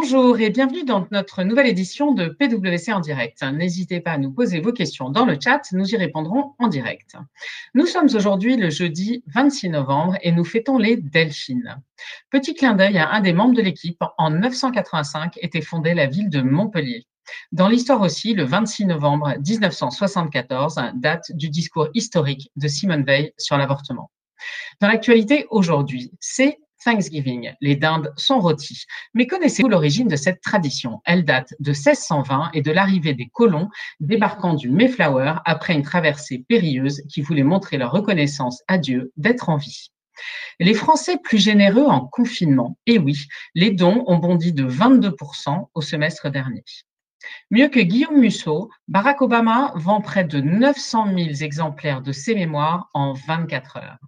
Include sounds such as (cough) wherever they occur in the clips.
Bonjour et bienvenue dans notre nouvelle édition de PWC en direct. N'hésitez pas à nous poser vos questions dans le chat, nous y répondrons en direct. Nous sommes aujourd'hui le jeudi 26 novembre et nous fêtons les Delphines. Petit clin d'œil à un des membres de l'équipe, en 985 était fondée la ville de Montpellier. Dans l'histoire aussi, le 26 novembre 1974 date du discours historique de Simone Veil sur l'avortement. Dans l'actualité aujourd'hui, c'est Thanksgiving. Les dindes sont rôties. Mais connaissez-vous l'origine de cette tradition? Elle date de 1620 et de l'arrivée des colons débarquant du Mayflower après une traversée périlleuse qui voulait montrer leur reconnaissance à Dieu d'être en vie. Les Français plus généreux en confinement. Et oui, les dons ont bondi de 22% au semestre dernier. Mieux que Guillaume Musso, Barack Obama vend près de 900 000 exemplaires de ses mémoires en 24 heures.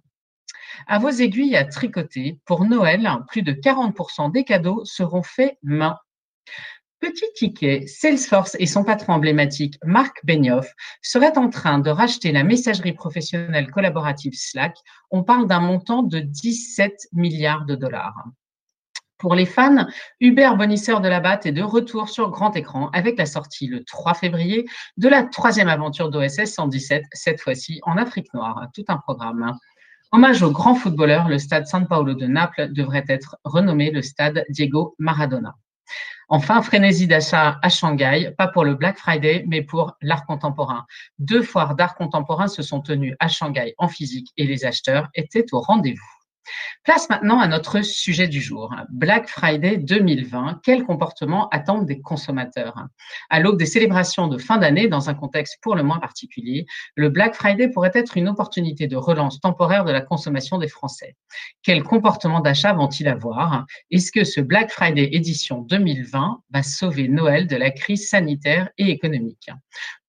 À vos aiguilles à tricoter, pour Noël, plus de 40% des cadeaux seront faits main. Petit ticket, Salesforce et son patron emblématique, Marc Benioff, seraient en train de racheter la messagerie professionnelle collaborative Slack. On parle d'un montant de 17 milliards de dollars. Pour les fans, Hubert Bonisseur de la Batte est de retour sur grand écran avec la sortie le 3 février de la troisième aventure d'OSS 117, cette fois-ci en Afrique noire. Tout un programme. Hommage au grand footballeur, le stade San Paolo de Naples devrait être renommé le stade Diego Maradona. Enfin, frénésie d'achat à Shanghai, pas pour le Black Friday, mais pour l'art contemporain. Deux foires d'art contemporain se sont tenues à Shanghai en physique et les acheteurs étaient au rendez-vous. Place maintenant à notre sujet du jour. Black Friday 2020, quel comportement attendent des consommateurs? À l'aube des célébrations de fin d'année, dans un contexte pour le moins particulier, le Black Friday pourrait être une opportunité de relance temporaire de la consommation des Français. Quel comportement d'achat vont-ils avoir? Est-ce que ce Black Friday édition 2020 va sauver Noël de la crise sanitaire et économique?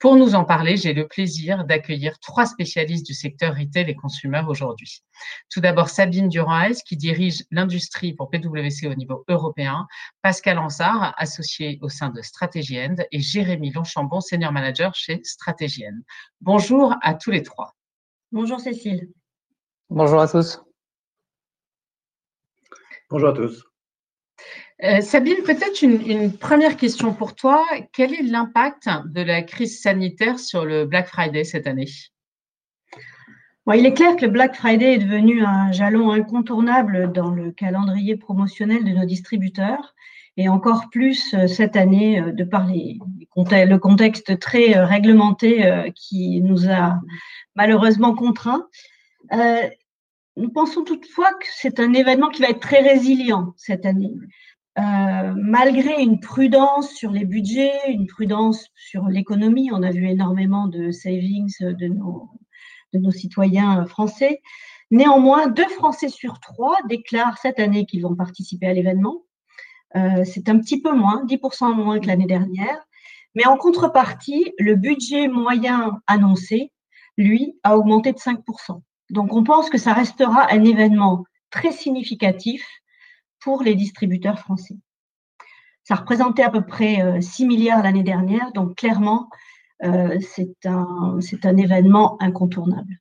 Pour nous en parler, j'ai le plaisir d'accueillir trois spécialistes du secteur retail et consumer aujourd'hui. Tout d'abord, Sabine durand qui dirige l'industrie pour PwC au niveau européen, Pascal Ansard, associé au sein de Strategy End, et Jérémy Longchambon, senior manager chez Strategy End. Bonjour à tous les trois. Bonjour Cécile. Bonjour à tous. Bonjour à tous. Euh, Sabine, peut-être une, première question pour toi. Quel est l'impact de la crise sanitaire sur le Black Friday cette année? Il est clair que le Black Friday est devenu un jalon incontournable dans le calendrier promotionnel de nos distributeurs et encore plus euh, cette année euh, de par le contexte très réglementé qui nous a malheureusement contraints. nous pensons toutefois que c'est un événement qui va être très résilient cette année. Malgré une prudence sur les budgets, une prudence sur l'économie, on a vu énormément de savings de nos de nos citoyens français. Néanmoins, deux Français sur trois déclarent cette année qu'ils vont participer à l'événement. Euh, c'est un petit peu moins, 10% moins que l'année dernière. Mais en contrepartie, le budget moyen annoncé, lui, a augmenté de 5%. Donc on pense que ça restera un événement très significatif pour les distributeurs français. Ça représentait à peu près 6 euh, milliards l'année dernière, donc clairement, euh, c'est un, un événement incontournable.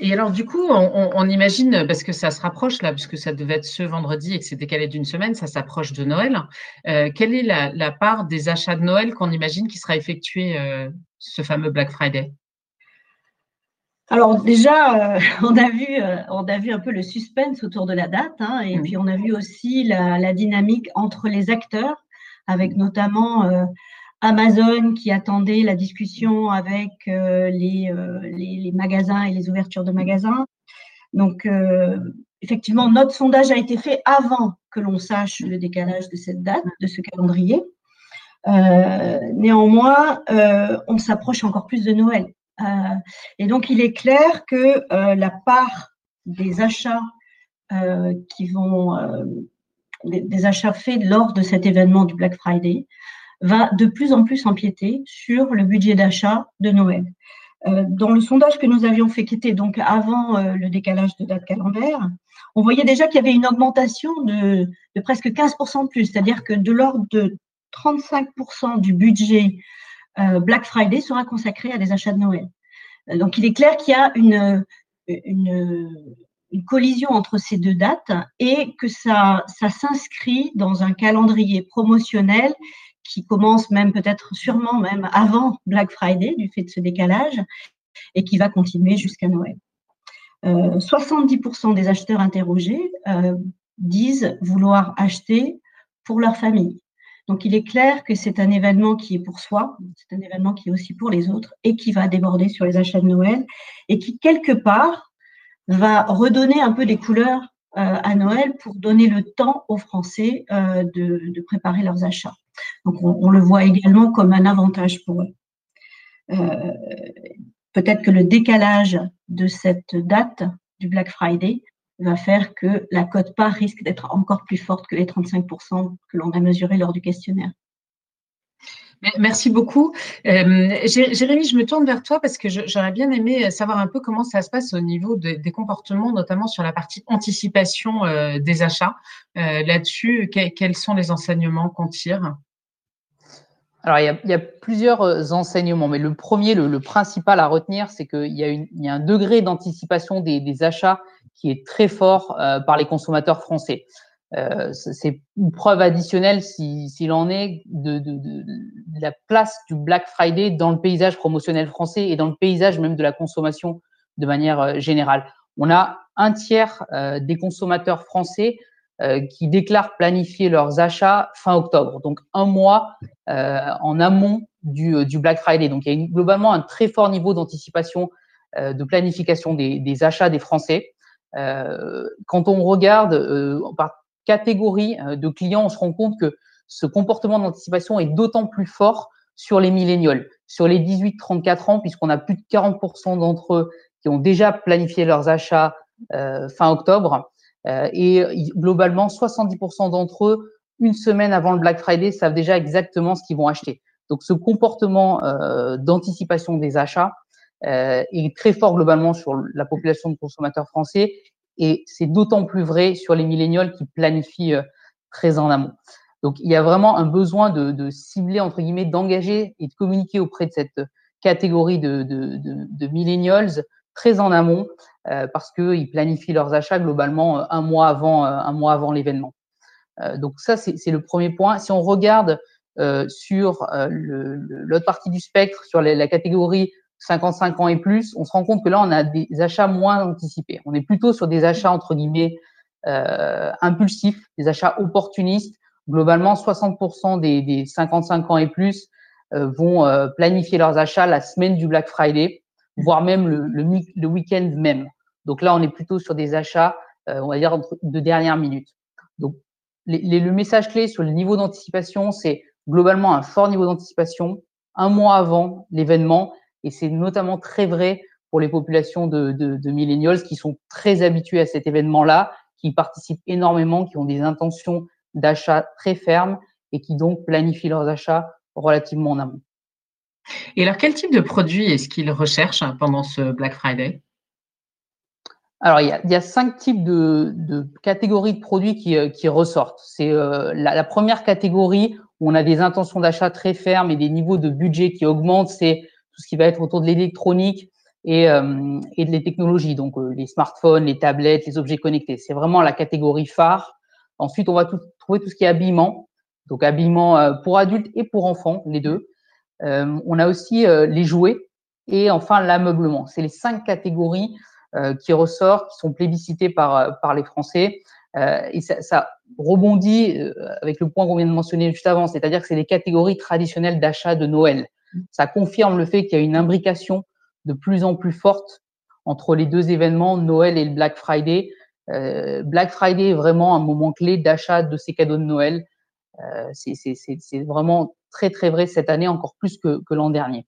Et alors, du coup, on, imagine, parce que ça se rapproche là, puisque ça devait être ce vendredi et que c'est décalé d'une semaine, ça s'approche de Noël. Euh, quelle est la, part des achats de Noël qu'on imagine qui sera effectué euh, ce fameux Black Friday? Alors déjà, (laughs) on, a vu, on a vu un peu le suspense autour de la date, hein, et mmh. puis on a vu aussi la, dynamique entre les acteurs avec notamment euh, Amazon qui attendait la discussion avec euh, euh, les, les, magasins et les ouvertures de magasins. Donc, effectivement, notre sondage a été fait avant que l'on sache le décalage de cette date, de ce calendrier. néanmoins, on s'approche encore plus de Noël. Et donc, il est clair que la part des achats qui vont des, achats faits lors de cet événement du Black Friday va de plus en plus empiéter sur le budget d'achat de Noël. Euh, dans le sondage que nous avions fait, qui était donc avant euh, le décalage de date calendaire, on voyait déjà qu'il y avait une augmentation de, presque 15% de plus, c'est-à-dire que de l'ordre de 35% du budget euh, Black Friday sera consacré à des achats de Noël. donc il est clair qu'il y a une, une, une collision entre ces deux dates et que ça, ça s'inscrit dans un calendrier promotionnel qui commence même peut-être sûrement même avant Black Friday du fait de ce décalage et qui va continuer jusqu'à Noël. 70% des acheteurs interrogés disent vouloir acheter pour leur famille. Donc, il est clair que c'est un événement qui est pour soi, c'est un événement qui est aussi pour les autres et qui va déborder sur les achats de Noël et qui, quelque part, va redonner un peu des couleurs euh, à Noël pour donner le temps aux Français euh, de, préparer leurs achats. Donc, on, le voit également comme un avantage pour eux. Euh, peut-être que le décalage de cette date du Black Friday va faire que la cote-part risque d'être encore plus forte que les 35% que l'on a mesurés lors du questionnaire. Merci beaucoup. Euh, Jérémy, je me tourne vers toi parce que j'aurais bien aimé savoir un peu comment ça se passe au niveau des comportements, notamment sur la partie anticipation euh, des achats. Euh, là-dessus, quels sont les enseignements qu'on tire? Alors, il y, a, plusieurs enseignements, mais le premier, le, principal à retenir, c'est qu'il y, y, a un degré d'anticipation des, des, achats qui est très fort euh, par les consommateurs français. Euh, c'est une preuve additionnelle, s'il en est, de, de, de, la place du Black Friday dans le paysage promotionnel français et dans le paysage même de la consommation de manière euh, générale. On a un tiers euh, des consommateurs français euh, qui déclarent planifier leurs achats fin octobre, donc un mois en amont du, du, Black Friday. Donc il y a globalement un très fort niveau d'anticipation de planification des, des, achats des Français. Euh, quand on regarde euh, par catégorie euh, de clients, on se rend compte que ce comportement d'anticipation est d'autant plus fort sur les millénials, sur les 18-34 ans, puisqu'on a plus de 40% d'entre eux qui ont déjà planifié leurs achats fin octobre. et globalement, 70% d'entre eux, une semaine avant le Black Friday, savent déjà exactement ce qu'ils vont acheter. Donc ce comportement d'anticipation des achats euh, est très fort globalement sur la population de consommateurs français et c'est d'autant plus vrai sur les millénials qui planifient euh, très en amont. Donc, il y a vraiment un besoin de, cibler, entre guillemets, d'engager et de communiquer auprès de cette catégorie de, de, de, de millennials très en amont euh, parce qu'ils planifient leurs achats globalement euh, un mois avant, un mois avant l'événement. Donc, ça, c'est le premier point. Si on regarde sur l'autre partie du spectre, sur la catégorie 55 ans et plus, on se rend compte que là, on a des achats moins anticipés. On est plutôt sur des achats, entre guillemets, euh, impulsifs, des achats opportunistes. Globalement, 60% des, des, 55 ans et plus euh, vont euh, planifier leurs achats la semaine du Black Friday, voire même le, le, week-end même. Donc là, on est plutôt sur des achats, euh, on va dire, de dernière minute. Donc, les, les, le message clé sur le niveau d'anticipation, c'est globalement un fort niveau d'anticipation, un mois avant l'événement, et c'est notamment très vrai pour les populations de, de, de millennials qui sont très habitués à cet événement-là, qui participent énormément, qui ont des intentions d'achat très fermes et qui donc planifient leurs achats relativement en amont. Et alors, quel type de produits est-ce qu'ils recherchent pendant ce Black Friday? Alors, il y, a, il y, a, cinq types de, de catégories de produits qui, euh, qui ressortent. C'est euh, la, la, première catégorie où on a des intentions d'achat très fermes et des niveaux de budget qui augmentent. C'est tout ce qui va être autour de l'électronique et, euh, et technologies, donc euh, les smartphones, les tablettes, les objets connectés. C'est vraiment la catégorie phare. Ensuite, on va trouver tout ce qui est habillement, donc habillement euh, pour adultes et pour enfants, les deux. Euh, on a aussi les jouets et enfin l'ameublement. C'est les cinq catégories qui ressortent, qui sont plébiscitées par, par les Français. et ça, ça rebondit avec le point qu'on vient de mentionner juste avant, c'est-à-dire que c'est les catégories traditionnelles d'achat de Noël. Ça confirme le fait qu'il y a une imbrication de plus en plus forte entre les deux événements, Noël et le Black Friday. Euh, Black Friday est vraiment un moment clé d'achat de ces cadeaux de Noël. Euh, c'est vraiment très très vrai cette année, encore plus que, l'an dernier.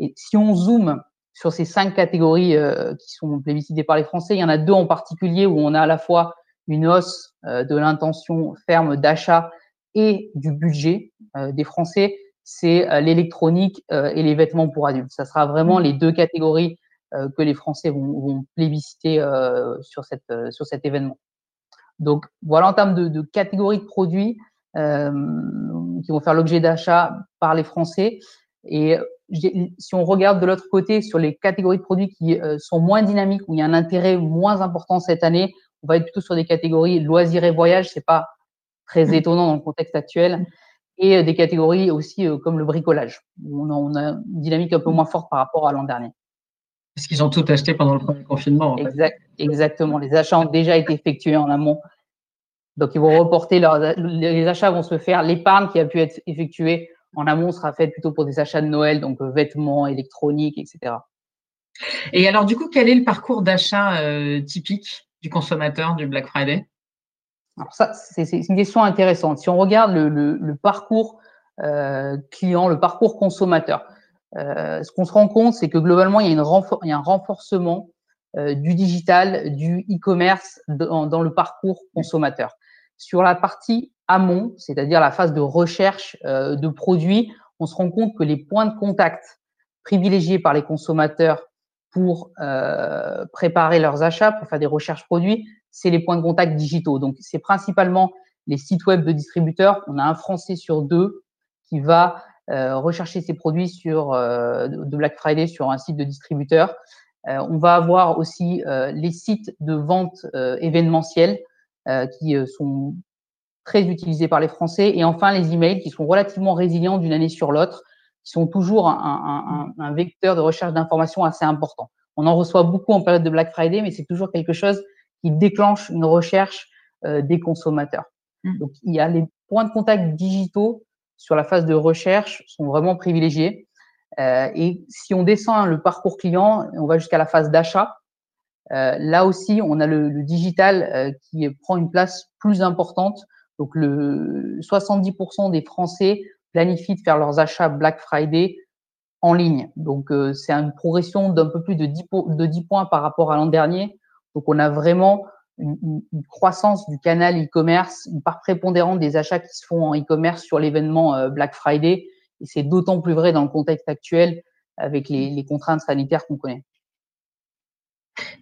Et si on zoome sur ces cinq catégories euh, qui sont plébiscitées par les Français, il y en a deux en particulier où on a à la fois une hausse de l'intention ferme d'achat et du budget des Français c'est euh, l'électronique euh, et les vêtements pour adultes. Ça sera vraiment mmh. les deux catégories euh, que les Français vont, vont plébisciter sur, cette, sur cet événement. Donc voilà en termes de, de catégories de produits qui vont faire l'objet d'achat par les Français. Et si on regarde de l'autre côté sur les catégories de produits qui sont moins dynamiques, où il y a un intérêt moins important cette année, on va être plutôt sur des catégories loisirs et voyages. C'est pas très mmh. étonnant dans le contexte actuel. Et des catégories aussi comme le bricolage. Où on, a, une dynamique un peu moins forte par rapport à l'an dernier. Parce qu'ils ont tout acheté pendant le premier confinement. Exactement. Les achats ont déjà été effectués en amont. Donc, ils vont reporter leurs, les achats vont se faire. L'épargne qui a pu être effectuée en amont sera faite plutôt pour des achats de Noël, donc euh, vêtements, électroniques, etc. Et alors, du coup, quel est le parcours d'achat euh, typique du consommateur du Black Friday? Alors ça, c'est une question intéressante. Si on regarde le, parcours euh, client, le parcours consommateur, ce qu'on se rend compte, c'est que globalement, il y a, un renforcement du digital, du e-commerce dans, le parcours consommateur. Sur la partie amont, c'est-à-dire la phase de recherche euh, de produits, on se rend compte que les points de contact privilégiés par les consommateurs pour euh, préparer leurs achats, pour faire des recherches produits, c'est les points de contact digitaux. Donc, c'est principalement les sites web de distributeurs. On a un Français sur deux qui va euh, rechercher ses produits sur de Black Friday sur un site de distributeur. on va avoir aussi les sites de vente événementielle qui sont très utilisés par les Français. Et enfin, les emails qui sont relativement résilients d'une année sur l'autre, qui sont toujours un, un, vecteur de recherche d'informations assez important. On en reçoit beaucoup en période de Black Friday, mais c'est toujours quelque chose qui déclenche une recherche euh, des consommateurs. Mmh. Donc, il y a les points de contact digitaux sur la phase de recherche sont vraiment privilégiés. Euh, et si on descend le parcours client, on va jusqu'à la phase d'achat. Euh, là aussi, on a le, le digital euh, qui prend une place plus importante donc, le 70% des Français planifient de faire leurs achats Black Friday en ligne. Donc, c'est une progression d'un peu plus de 10, de 10 points par rapport à l'an dernier. Donc, on a vraiment une, une croissance du canal e-commerce, une part prépondérante des achats qui se font en e-commerce sur l'événement euh, Black Friday. Et c'est d'autant plus vrai dans le contexte actuel avec les, les contraintes sanitaires qu'on connaît.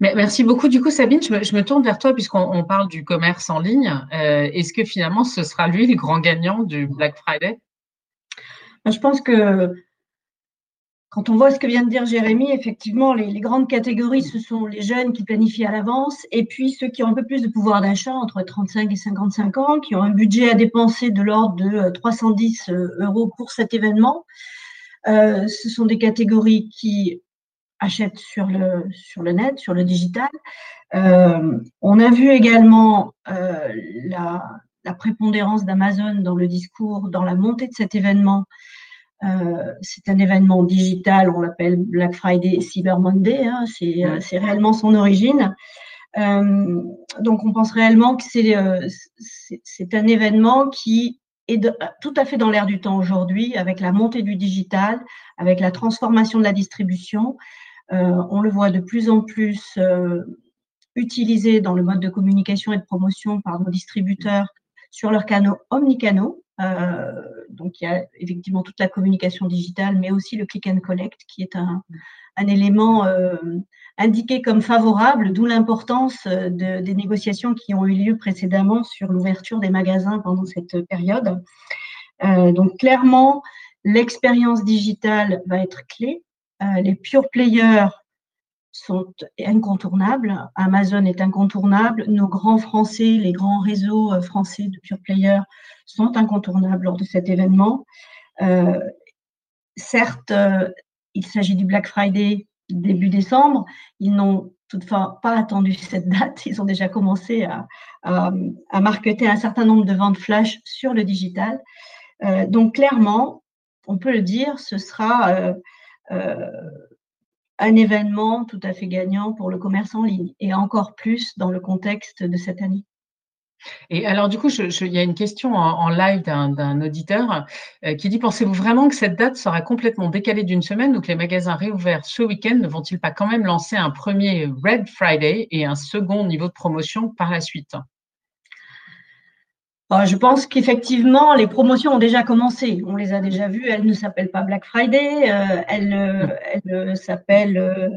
Merci beaucoup. Du coup, Sabine, je me, tourne vers toi puisqu'on parle du commerce en ligne. Euh, est-ce que finalement, ce sera lui le grand gagnant du Black Friday? Je pense que quand on voit ce que vient de dire Jérémy, effectivement, les, grandes catégories, ce sont les jeunes qui planifient à l'avance et puis ceux qui ont un peu plus de pouvoir d'achat, entre 35 et 55 ans, qui ont un budget à dépenser de l'ordre de 310 euh, euros pour cet événement. Euh, ce sont des catégories qui achètent sur le, net, sur le digital. Euh, on a vu également euh, la, prépondérance d'Amazon dans le discours, dans la montée de cet événement. Euh, c'est un événement digital, on l'appelle Black Friday, Cyber Monday, hein, c'est réellement son origine. donc on pense réellement que c'est un événement qui est tout à fait dans l'air du temps aujourd'hui, avec la montée du digital, avec la transformation de la distribution, euh, on le voit de plus en plus euh, utilisé dans le mode de communication et de promotion par nos distributeurs sur leurs canaux omnicanaux. Euh, donc, il y a effectivement toute la communication digitale, mais aussi le click and collect, qui est un, élément indiqué comme favorable, d'où l'importance des négociations qui ont eu lieu précédemment sur l'ouverture des magasins pendant cette période. donc, clairement, l'expérience digitale va être clé. Euh, les pure players sont incontournables. Amazon est incontournable. Nos grands français, les grands réseaux euh, français de pure players sont incontournables lors de cet événement. Euh, certes, il s'agit du Black Friday début décembre. Ils n'ont toutefois pas attendu cette date. Ils ont déjà commencé à, à, marketer un certain nombre de ventes flash sur le digital. donc clairement, on peut le dire, ce sera euh, un événement tout à fait gagnant pour le commerce en ligne et encore plus dans le contexte de cette année. Et alors, du coup, il y a une question en, live d'un auditeur euh, qui dit Pensez-vous vraiment que cette date sera complètement décalée d'une semaine ou que les magasins réouverts ce week-end ne vont-ils pas quand même lancer un premier Red Friday et un second niveau de promotion par la suite? Je pense qu'effectivement, les promotions ont déjà commencé. On les a déjà vues. Elles ne s'appellent pas Black Friday, euh, elles, euh, s'appellent euh,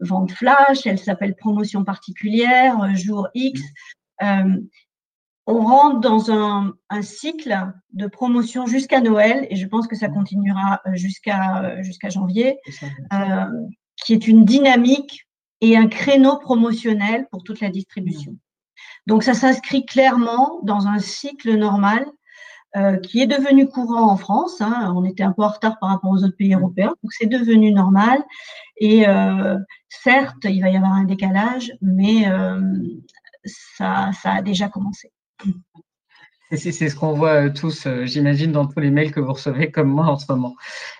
vente flash, elles s'appellent promotion particulière, jour X. on rentre dans un, cycle de promotion jusqu'à Noël, et je pense que ça continuera jusqu'à jusqu'à janvier, qui est une dynamique et un créneau promotionnel pour toute la distribution. Donc, ça s'inscrit clairement dans un cycle normal euh, qui est devenu courant en France. Hein. On était un peu en retard par rapport aux autres pays européens, donc c'est devenu normal. Et euh, certes, il va y avoir un décalage, mais euh, ça, ça a déjà commencé. C'est ce qu'on voit tous, j'imagine, dans tous les mails que vous recevez comme moi en ce moment.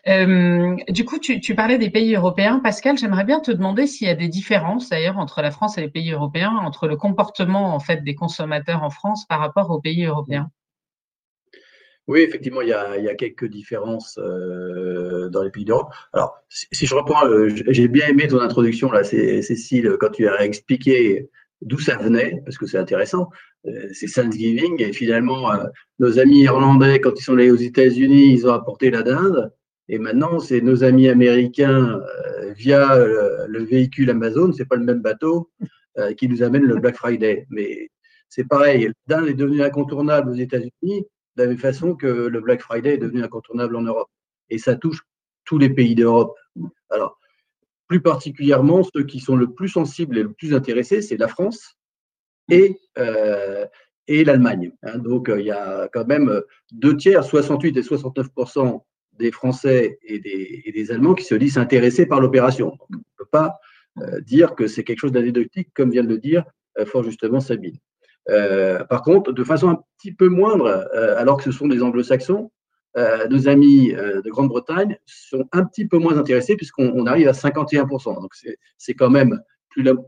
Euh, du coup, tu, parlais des pays européens. Pascal, j'aimerais bien te demander s'il y a des différences d'ailleurs entre la France et les pays européens, entre le comportement en fait des consommateurs en France par rapport aux pays européens. Oui, effectivement, il y a, quelques différences euh, dans les pays d'Europe. Alors, si, si, je reprends, j'ai bien aimé ton introduction là, Cécile, quand tu as expliqué d'où ça venait, parce que c'est intéressant. Euh, c'est Thanksgiving, et finalement, euh, nos amis irlandais, quand ils sont allés aux États-Unis, ils ont apporté la dinde. Et maintenant, c'est nos amis américains, euh, via le, véhicule Amazon, c'est pas le même bateau, qui nous amène le Black Friday. Mais c'est pareil, la dinde est devenu incontournable aux États-Unis, de la même façon que le Black Friday est devenu incontournable en Europe. Et ça touche tous les pays d'Europe. Alors, plus particulièrement, ceux qui sont le plus sensibles et le plus intéressés, c'est la France et, euh, et l'Allemagne. Hein. donc, euh, il y a quand même deux tiers, 68 et 69% des Français et des, et des, Allemands qui se disent intéressés par l'opération. On ne peut pas euh, dire que c'est quelque chose d'anecdotique, comme vient de le dire fort justement Sabine. par contre, de façon un petit peu moindre, alors que ce sont des anglo-saxons, euh, nos amis euh, de Grande-Bretagne sont un petit peu moins intéressés puisqu'on arrive à 51%. Donc c'est quand même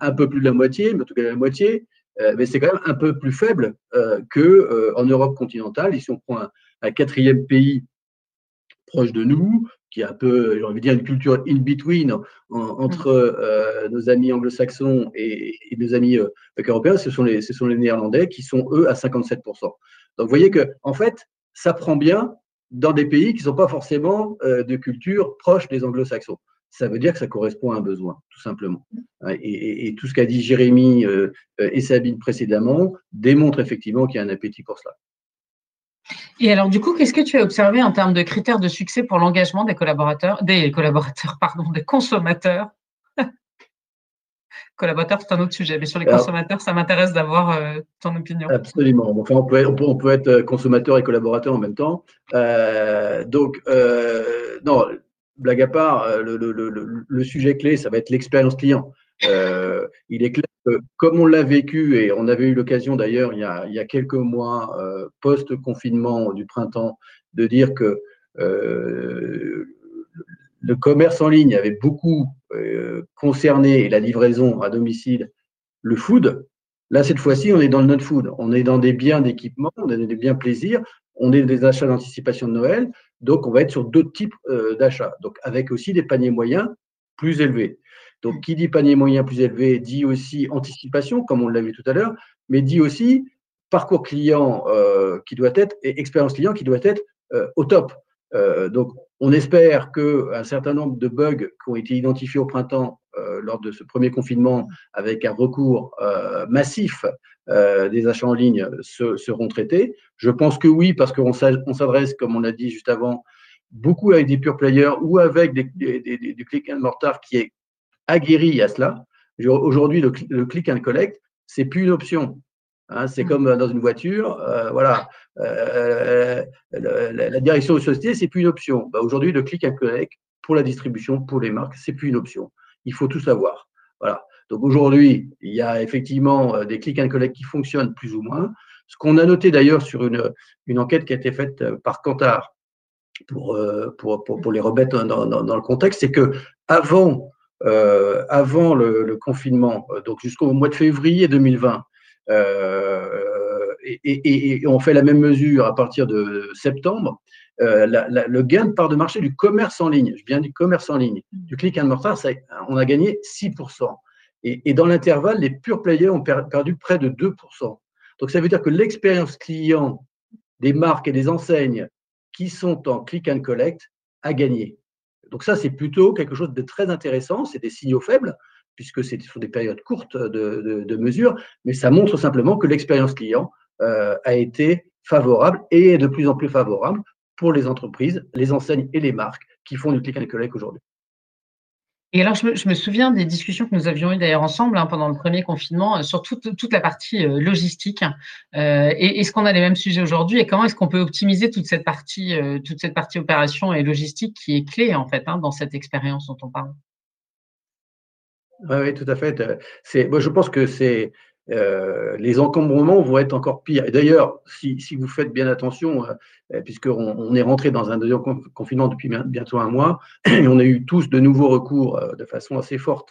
un peu plus de la moitié, mais en tout cas la moitié, euh, mais c'est quand même un peu plus faible qu'en Europe continentale. Ici, on prend un, quatrième pays proche de nous, qui a un peu, j'ai envie de dire, une culture in-between entre nos amis anglo-saxons et, nos amis européens, ce sont, les, ce sont les Néerlandais qui sont, eux, à 57%. Donc, vous voyez que, en fait, ça prend bien, dans des pays qui ne sont pas forcément euh, de culture proche des anglo-saxons. Ça veut dire que ça correspond à un besoin, tout simplement. Et, tout ce qu'a dit Jérémy euh, euh, et Sabine précédemment démontre effectivement qu'il y a un appétit pour cela. Et alors, du coup, qu'est-ce que tu as observé en termes de critères de succès pour l'engagement des collaborateurs, des collaborateurs, (laughs) pardon, des consommateurs collaborateurs, c'est un autre sujet. Mais sur les consommateurs, ça m'intéresse d'avoir euh, ton opinion. Absolument. Enfin, on peut, on peut, être consommateur et collaborateur en même temps. Euh, donc, euh, non, blague à part, le, le, le, le, sujet clé, ça va être l'expérience client. il est clair que, comme on l'a vécu, et on avait eu l'occasion d'ailleurs il, il, y a quelques mois, post-confinement du printemps, de dire que le commerce en ligne avait beaucoup euh, concerné la livraison à domicile, le food. Là, cette fois-ci, on est dans le non-food. On est dans des biens d'équipement, on est dans des biens plaisir, on est dans des achats d'anticipation de Noël. Donc, on va être sur d'autres types euh, d'achats. Donc, avec aussi des paniers moyens plus élevés. Donc, qui dit panier moyen plus élevé dit aussi anticipation, comme on l'a vu tout à l'heure, mais dit aussi parcours client euh, qui doit être et expérience client qui doit être au top. Donc, on espère qu'un certain nombre de bugs qui ont été identifiés au printemps euh, lors de ce premier confinement avec un recours euh, massif euh, des achats en ligne seront traités. Je pense que oui, parce qu'on s'adresse, comme on l'a dit juste avant, beaucoup avec des pure players ou avec du click and mortar qui est aguerri à cela. Aujourd'hui, le, le, click and collect, c'est plus une option. Hein, c'est mmh. comme dans une voiture, euh, voilà, euh, la, direction de société, c'est plus une option. Bah, aujourd'hui, le click and collect pour la distribution, pour les marques, c'est plus une option. Il faut tout savoir. Voilà. Donc aujourd'hui, il y a effectivement euh, des click and collect qui fonctionnent plus ou moins. Ce qu'on a noté d'ailleurs sur une, une enquête qui a été faite par Kantar pour, pour, pour, les remettre dans, dans, le contexte, c'est que avant, avant le, le confinement, donc jusqu'au mois de février 2020, euh, et, on fait la même mesure à partir de septembre. Euh, le gain de part de marché du commerce en ligne, je viens du commerce en ligne, du click and mortar, on a gagné 6%. Et, dans l'intervalle, les pure players ont perdu près de 2%. Donc ça veut dire que l'expérience client des marques et des enseignes qui sont en click and collect a gagné. Donc ça, c'est plutôt quelque chose de très intéressant, c'est des signaux faibles, puisque c'est sur des périodes courtes de, mesures, mais ça montre simplement que l'expérience client a été favorable et est de plus en plus favorable pour les entreprises, les enseignes et les marques qui font du click and collect aujourd'hui. Et alors, je me, souviens des discussions que nous avions eues d'ailleurs ensemble hein, pendant le premier confinement euh, sur toute, toute la partie euh, logistique. Euh, est-ce qu'on a les mêmes sujets aujourd'hui et comment est-ce qu'on peut optimiser toute cette partie, toute cette partie opération et logistique qui est clé en fait hein, dans cette expérience dont on parle? Oui, tout à fait. Moi, je pense que c'est euh, les encombrements vont être encore pires. Et d'ailleurs, si, vous faites bien attention, euh, puisqu'on on est rentré dans un deuxième confinement depuis bientôt un mois, et (clears throat) on a eu tous de nouveaux recours euh, de façon assez forte,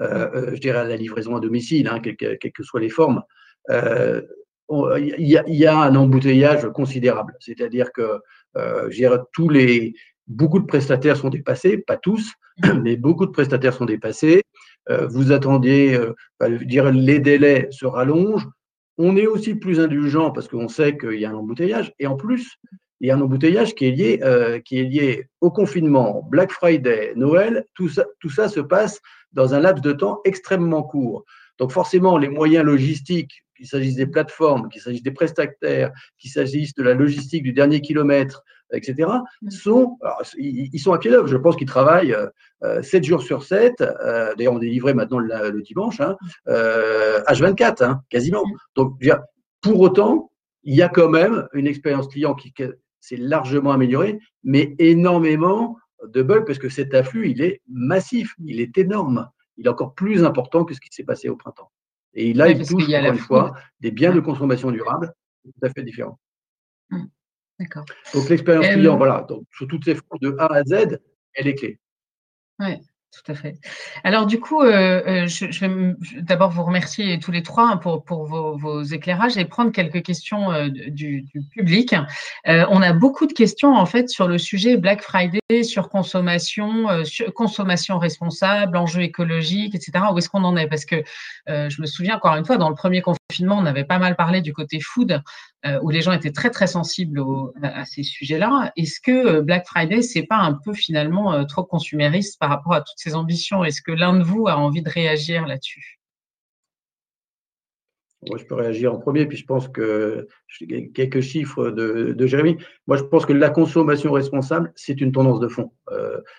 euh, je dirais à la livraison à domicile, hein, quelles, que soient les formes. Il y, y, a un embouteillage considérable. C'est-à-dire que je dirais, tous les, beaucoup de prestataires sont dépassés, pas tous, (clears throat) mais beaucoup de prestataires sont dépassés. Euh, vous attendiez, euh, bah, dire les délais se rallongent. On est aussi plus indulgent parce qu'on sait qu'il y a un embouteillage. Et en plus, il y a un embouteillage qui est lié, euh, qui est lié au confinement, Black Friday, Noël. Tout ça, tout ça se passe dans un laps de temps extrêmement court. Donc forcément, les moyens logistiques, qu'il s'agisse des plateformes, qu'il s'agisse des prestataires, qu'il s'agisse de la logistique du dernier kilomètre, etc., mm. sont, ils, sont à pied d'œuvre. Je pense qu'ils travaillent euh, 7 jours sur 7. Euh, D'ailleurs, on est livré maintenant le, dimanche, hein, euh, H24, hein, quasiment. Mm. Donc, pour autant, il y a quand même une expérience client qui, s'est largement améliorée, mais énormément de bugs parce que cet afflux, il est massif, il est énorme il est encore plus important que ce qui s'est passé au printemps. Et là, il touche, encore une fois, des biens de consommation durable tout à fait différents. Hum, d'accord. Donc, l'expérience client, voilà, donc, sur toutes ces formes de A à Z, elle est clé. Oui. Tout à fait. Alors du coup, euh, euh, je, vais d'abord vous remercier tous les trois hein, pour, pour vos, éclairages et prendre quelques questions euh, du, public. on a beaucoup de questions en fait sur le sujet Black Friday, sur consommation, sur consommation responsable, enjeux écologiques, etc. Où est-ce qu'on en est? Parce que je me souviens encore une fois, dans le premier confinement, on avait pas mal parlé du côté food euh, où les gens étaient très très sensibles à, ces sujets-là. Est-ce que euh, Black Friday, c'est pas un peu finalement euh, trop consumériste par rapport à toutes ces ambitions? Est-ce que l'un de vous a envie de réagir là-dessus? Je peux réagir en premier, puis je pense que quelques chiffres de, Jérémy. Moi, je pense que la consommation responsable, c'est une tendance de fond.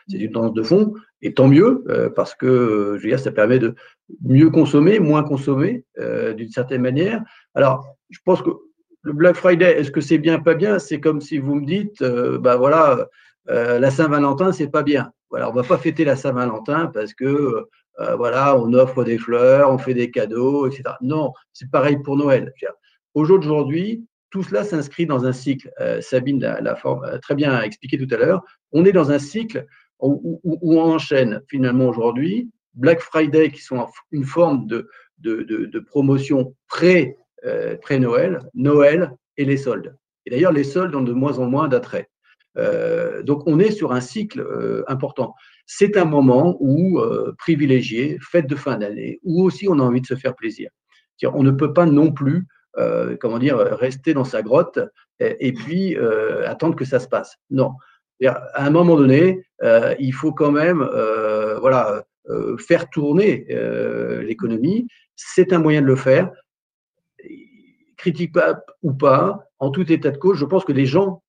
c'est une tendance de fond, et tant mieux, parce que je veux dire, ça permet de mieux consommer, moins consommer, d'une certaine manière. Alors, je pense que le Black Friday, est-ce que c'est bien, pas bien? C'est comme si vous me dites, euh, bah voilà, euh, la Saint-Valentin, c'est pas bien. Voilà, on va pas fêter la Saint-Valentin parce que euh, voilà, on offre des fleurs, on fait des cadeaux, etc. Non, c'est pareil pour Noël. Aujourd'hui, tout cela s'inscrit dans un cycle. Sabine l'a très bien expliqué tout à l'heure. On est dans un cycle où, on enchaîne finalement aujourd'hui Black Friday, qui sont une forme de, de, de, promotion pré euh, pré-Noël, Noël et les soldes. Et d'ailleurs, les soldes ont de moins en moins d'attrait. Euh, donc, on est sur un cycle euh, important. C'est un moment où privilégié, fête de fin d'année, où aussi on a envie de se faire plaisir. On ne peut pas non plus, comment dire, rester dans sa grotte et, puis attendre que ça se passe. Non. À un moment donné, il faut quand même, voilà, faire tourner l'économie. C'est un moyen de le faire critique ou pas, en tout état de cause, je pense que les gens,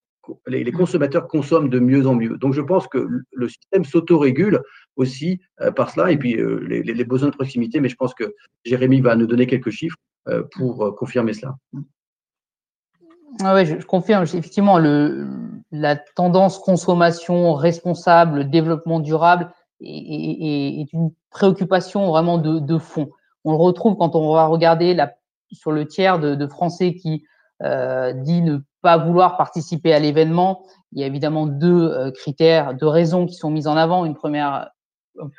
les, mm. consommateurs consomment de mieux en mieux. Donc je pense que le système s'autorégule aussi euh, par cela, et puis euh, les, besoins de proximité, mais je pense que Jérémy va nous donner quelques chiffres euh, pour confirmer cela. Ah oui, je, confirme. Effectivement, la tendance consommation responsable, développement durable est, une préoccupation vraiment de, de, fond. On le retrouve quand on va regarder sur le tiers de, Français qui dit ne pas vouloir participer à l'événement. Il y a évidemment deux euh, critères, deux raisons qui sont mises en avant. Une première,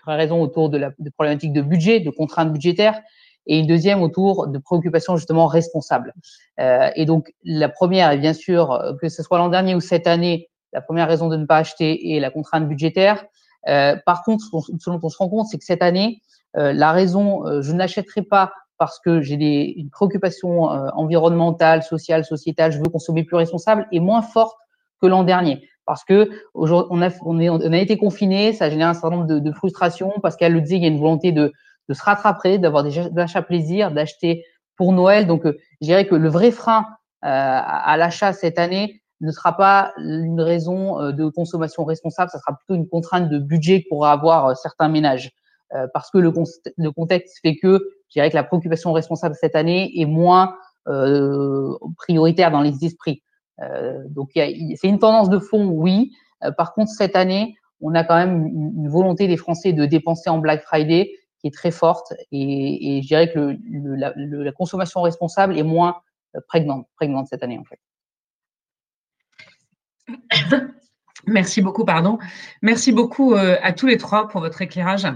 raison autour de la problématique de budget, de contraintes budgétaires, et une deuxième autour de préoccupations justement responsables. Euh, et donc la première est bien sûr que ce soit l'an dernier ou cette année, la première raison de ne pas acheter est la contrainte budgétaire. par contre, ce dont on se rend compte, c'est que cette année, la raison je n'achèterai pas parce que j'ai une préoccupation euh, environnementale, sociale, sociétale, je veux consommer plus responsable, est moins forte que l'an dernier. Parce que on a, on, a été confiné, ça a généré un certain nombre de, frustrations. Pascal le disait, il y a une volonté de, se rattraper, d'avoir des achats plaisir, d'acheter pour Noël. Donc, je dirais que le vrai frein à l'achat cette année ne sera pas une raison de consommation responsable, ça sera plutôt une contrainte de budget pour avoir certains ménages. parce que le, contexte fait que je dirais que la préoccupation responsable cette année est moins prioritaire dans les esprits. donc, c'est une tendance de fond, oui. par contre, cette année, on a quand même une, volonté des Français de dépenser en Black Friday qui est très forte et, je dirais que la, consommation responsable est moins euh, prégnante, prégnante cette année en fait. (coughs) Merci beaucoup, pardon. Merci beaucoup euh, à tous les trois pour votre éclairage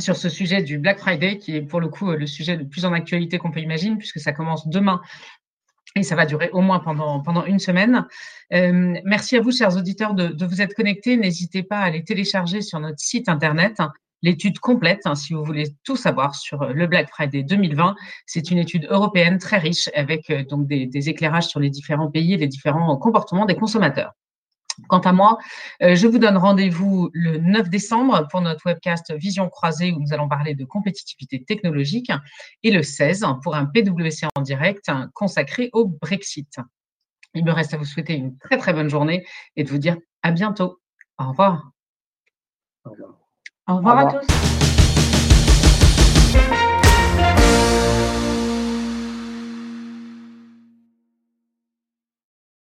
sur ce sujet du Black Friday, qui est pour le coup le sujet le plus en actualité qu'on peut imaginer, puisque ça commence demain et ça va durer au moins pendant, pendant une semaine. Euh, merci à vous, chers auditeurs, de, vous être connectés. N'hésitez pas à les télécharger sur notre site internet. L'étude complète, hein, si vous voulez tout savoir sur le Black Friday 2020, c'est une étude européenne très riche avec euh, donc des, éclairages sur les différents pays et les différents comportements des consommateurs. Quant à moi, euh, je vous donne rendez-vous le 9 décembre pour notre webcast Vision croisée où nous allons parler de compétitivité technologique et le 16 pour un PWC en direct consacré au Brexit. Il me reste à vous souhaiter une très très bonne journée et de vous dire à bientôt. Au revoir. Au revoir, Au revoir. à tous.